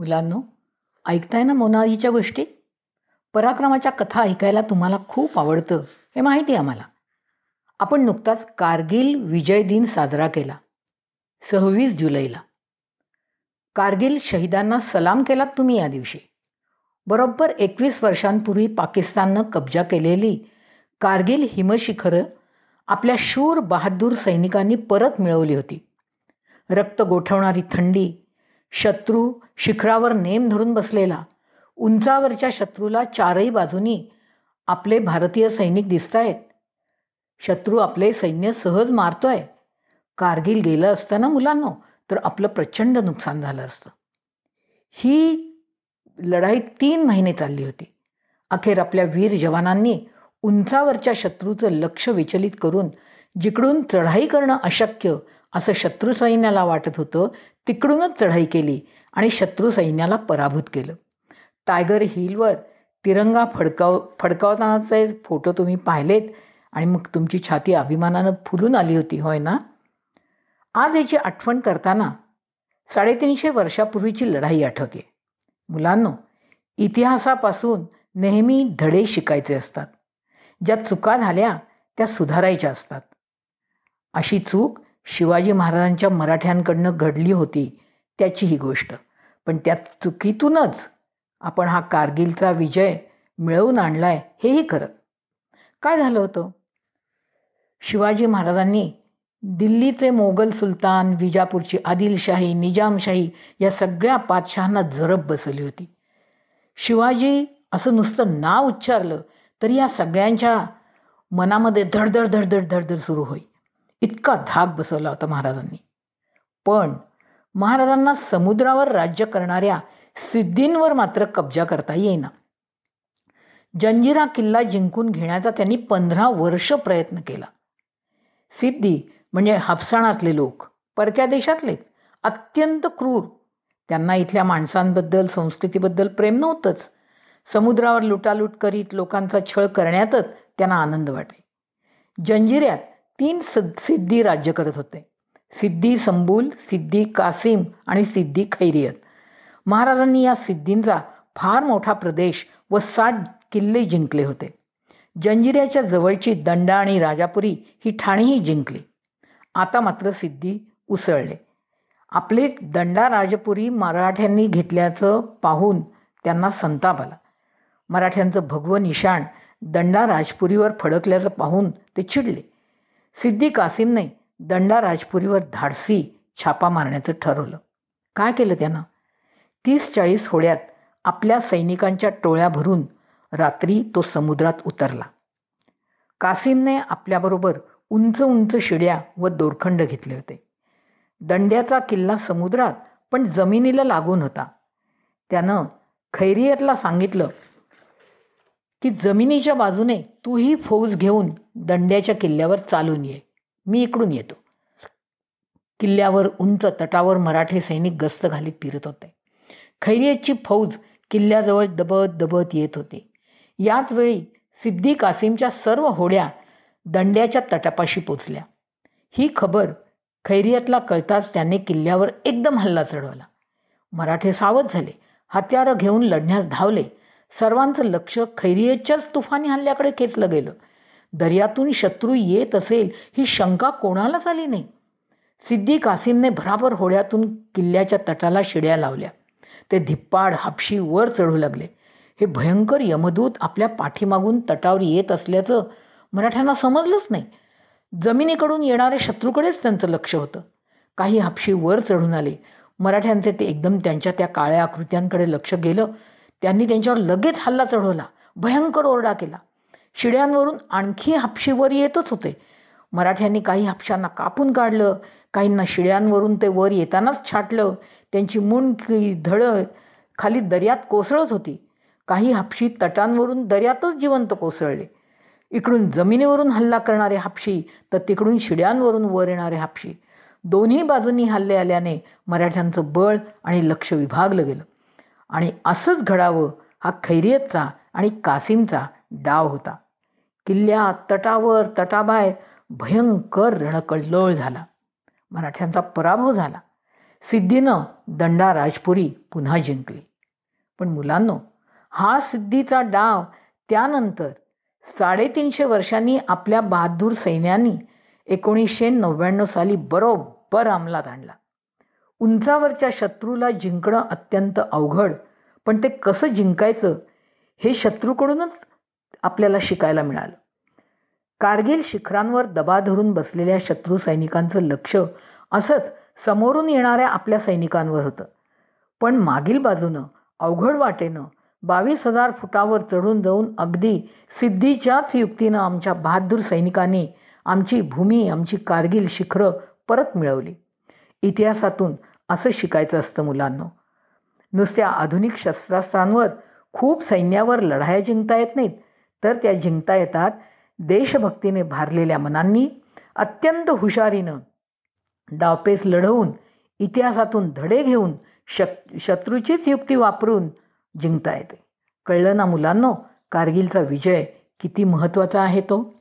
मुलांनो ऐकताय ना मोनालीच्या गोष्टी? पराक्रमाच्या कथा ऐकायला तुम्हाला खूप आवडतं हे माहिती आम्हाला. आपण नुकताच कारगिल विजय दिन साजरा केला सव्वीस जुलैला. कारगिल शहीदांना सलाम केलात तुम्ही या दिवशी. बरोबर एकवीस वर्षांपूर्वी पाकिस्ताननं कब्जा केलेली कारगिल हिमशिखरं आपल्या शूर बहादूर सैनिकांनी परत मिळवली होती. रक्त गोठवणारी थंडी शत्रू शिखरावर नेम धरून बसलेला. उंचावरच्या शत्रूला चारही बाजूनी आपले भारतीय सैनिक दिसत आहेत शत्रू आपले सैन्य सहज मारतोय. कारगिल गेलं असतं ना मुलांनो तर आपलं प्रचंड नुकसान झालं असतं. ही लढाई तीन महिने चालली होती. अखेर आपल्या वीर जवानांनी उंचावरच्या शत्रूचं लक्ष विचलित करून जिकडून चढाई करणं अशक्य असं शत्रू सैन्याला वाटत होतं तिकडूनच चढाई केली आणि शत्रू सैन्याला पराभूत केलं. टायगर हिलवर तिरंगा फडकाव फडकावतानाचे फोटो तुम्ही पाहिलेत आणि मग तुमची छाती अभिमानानं फुलून आली होती होय ना? आज याची आठवण करताना साडेतीनशे वर्षापूर्वीची लढाई आठवते. मुलांनो इतिहासापासून नेहमी धडे शिकायचे असतात. ज्या चुका झाल्या त्या सुधारायच्या असतात. अशी चूक शिवाजी महाराजांच्या मराठ्यांकडनं घडली होती त्याची ही गोष्ट. पण त्या चुकीतूनच आपण हा कारगिलचा विजय मिळवून आणलाय हेही करत काय झालं होतं? शिवाजी महाराजांनी दिल्लीचे मोगल सुलतान विजापूरची आदिलशाही निजामशाही या सगळ्या पातशहांना जरब बसली होती. शिवाजी असं नुसतं नाव उच्चारलं तरी या सगळ्यांच्या मनामध्ये धडधड धडधड धडधड सुरू होई. इतका धाक बसवला होता महाराजांनी. पण महाराजांना समुद्रावर राज्य करणाऱ्या सिद्धींवर मात्र कब्जा करता येईना. जंजिरा किल्ला जिंकून घेण्याचा त्यांनी पंधरा वर्ष प्रयत्न केला. सिद्धी म्हणजे हापसाणातले लोक परक्या देशातलेच अत्यंत क्रूर. त्यांना इथल्या माणसांबद्दल संस्कृतीबद्दल प्रेम नव्हतंच. समुद्रावर लुटालूट करीत लोकांचा छळ करण्यातच त्यांना आनंद वाटे. जंजिऱ्यात तीन सिद्धी राज्य करत होते. सिद्धी संबूल सिद्धी कासिम आणि सिद्धी खैरियत. महाराजांनी या सिद्धींचा फार मोठा प्रदेश व सात किल्ले जिंकले होते. जंजिऱ्याच्या जवळची दंडा आणि राजापुरी ही ठाणीही जिंकली. आता मात्र सिद्धी उसळले. आपले दंडा राजपुरी मराठ्यांनी घेतल्याचं पाहून त्यांना संताप आला. मराठ्यांचं भगवं निशाण दंडा राजपुरीवर फडकल्याचं पाहून ते चिडले. सिद्दी कासिमने दंडा राजपुरीवर धाडसी छापा मारण्याचं ठरवलं. काय केलं त्यानं? तीस चाळीस होड्यात आपल्या सैनिकांच्या टोळ्या भरून रात्री तो समुद्रात उतरला. कासिमने आपल्याबरोबर उंच उंच शिड्या व दोरखंड घेतले होते. दंड्याचा किल्ला समुद्रात पण जमिनीला लागून होता. त्यानं खैरियतला सांगितलं की जमिनीच्या बाजूने तूही फौज घेऊन दंड्याच्या किल्ल्यावर चालून ये. मी इकडून येतो. किल्ल्यावर उंच तटावर मराठे सैनिक गस्त घालीत फिरत होते. खैरियतची फौज किल्ल्याजवळ दबत दबत येत होती. याच वेळी सिद्धी कासिमच्या सर्व होड्या दंड्याच्या तटापाशी पोचल्या. ही खबर खैरियतला कळताच त्याने किल्ल्यावर एकदम हल्ला चढवला. मराठे सावध झाले. हत्यारं घेऊन लढण्यास धावले. सर्वांचं लक्ष खैरियेच्याच तुफानी हल्ल्याकडे खेचलं गेलं. दर्यातून शत्रू येत असेल ही शंका कोणालाच आली नाही. सिद्दी कासिमने भराभर होड्यातून किल्ल्याच्या तटाला शिड्या लावल्या. ते धिप्पाड हापशी वर चढू लागले. हे भयंकर यमदूत आपल्या पाठीमागून तटावर येत असल्याचं मराठ्यांना समजलंच नाही. जमिनीकडून येणाऱ्या शत्रूकडेच त्यांचं लक्ष होतं. काही हापशी वर चढून आले. मराठ्यांचे ते एकदम त्यांच्या त्या काळ्या आकृत्यांकडे लक्ष गेलं. त्यांनी त्यांच्यावर लगेच हल्ला चढवला. भयंकर ओरडा केला. शिड्यांवरून आणखी हापशी वर येतच होते. मराठ्यांनी काही हापशांना कापून काढलं. काहींना शिड्यांवरून ते वर येतानाच छाटलं. त्यांची मुंडकी धड खाली दर्यात कोसळत होती. काही हापशी तटांवरून दर्यातच जिवंत कोसळले. इकडून जमिनीवरून हल्ला करणारे हापशी तर तिकडून शिड्यांवरून वर येणारे हापशी. दोन्ही बाजूंनी हल्ले आल्याने मराठ्यांचं बळ आणि लक्ष विभागलं गेलं. आणि असंच घडावं हा खैरियतचा आणि कासिमचा डाव होता. किल्ल्यात तटावर तटाबाहेर भयंकर रणकल्लोळ झाला. मराठ्यांचा पराभव झाला. सिद्धीनं दंडा राजपुरी पुन्हा जिंकली. पण मुलांनो हा सिद्धीचा डाव त्यानंतर साडेतीनशे वर्षांनी आपल्या बहादूर सैन्यांनी एकोणीसशे नव्याण्णव साली बरोबर अंमलात आणला. उंचावरच्या शत्रूला जिंकणं अत्यंत अवघड. पण ते कसं जिंकायचं हे शत्रूकडूनच आपल्याला शिकायला मिळालं. कारगिल शिखरांवर दबा धरून बसलेल्या शत्रू सैनिकांचं लक्ष असंच समोरून येणाऱ्या आपल्या सैनिकांवर होतं. पण मागील बाजूनं अवघड वाटेनं बावीस हजार फुटावर चढून जाऊन अगदी सिद्धीच्याच युक्तीनं आमच्या बहादूर सैनिकांनी आमची भूमी आमची कारगिल शिखरं परत मिळवली. इतिहासातून असं शिकायचं असतं मुलांनो. नुसत्या आधुनिक शस्त्रास्त्रांवर खूप सैन्यावर लढाया जिंकता येत नाहीत तर त्या जिंकता येतात देशभक्तीने भारलेल्या मनांनी अत्यंत हुशारीनं. डावपेच लढवून इतिहासातून धडे घेऊन शक शत्रूचीच युक्ती वापरून जिंकता येते. कळलं ना मुलांनो कारगिलचा विजय किती महत्त्वाचा आहे तो?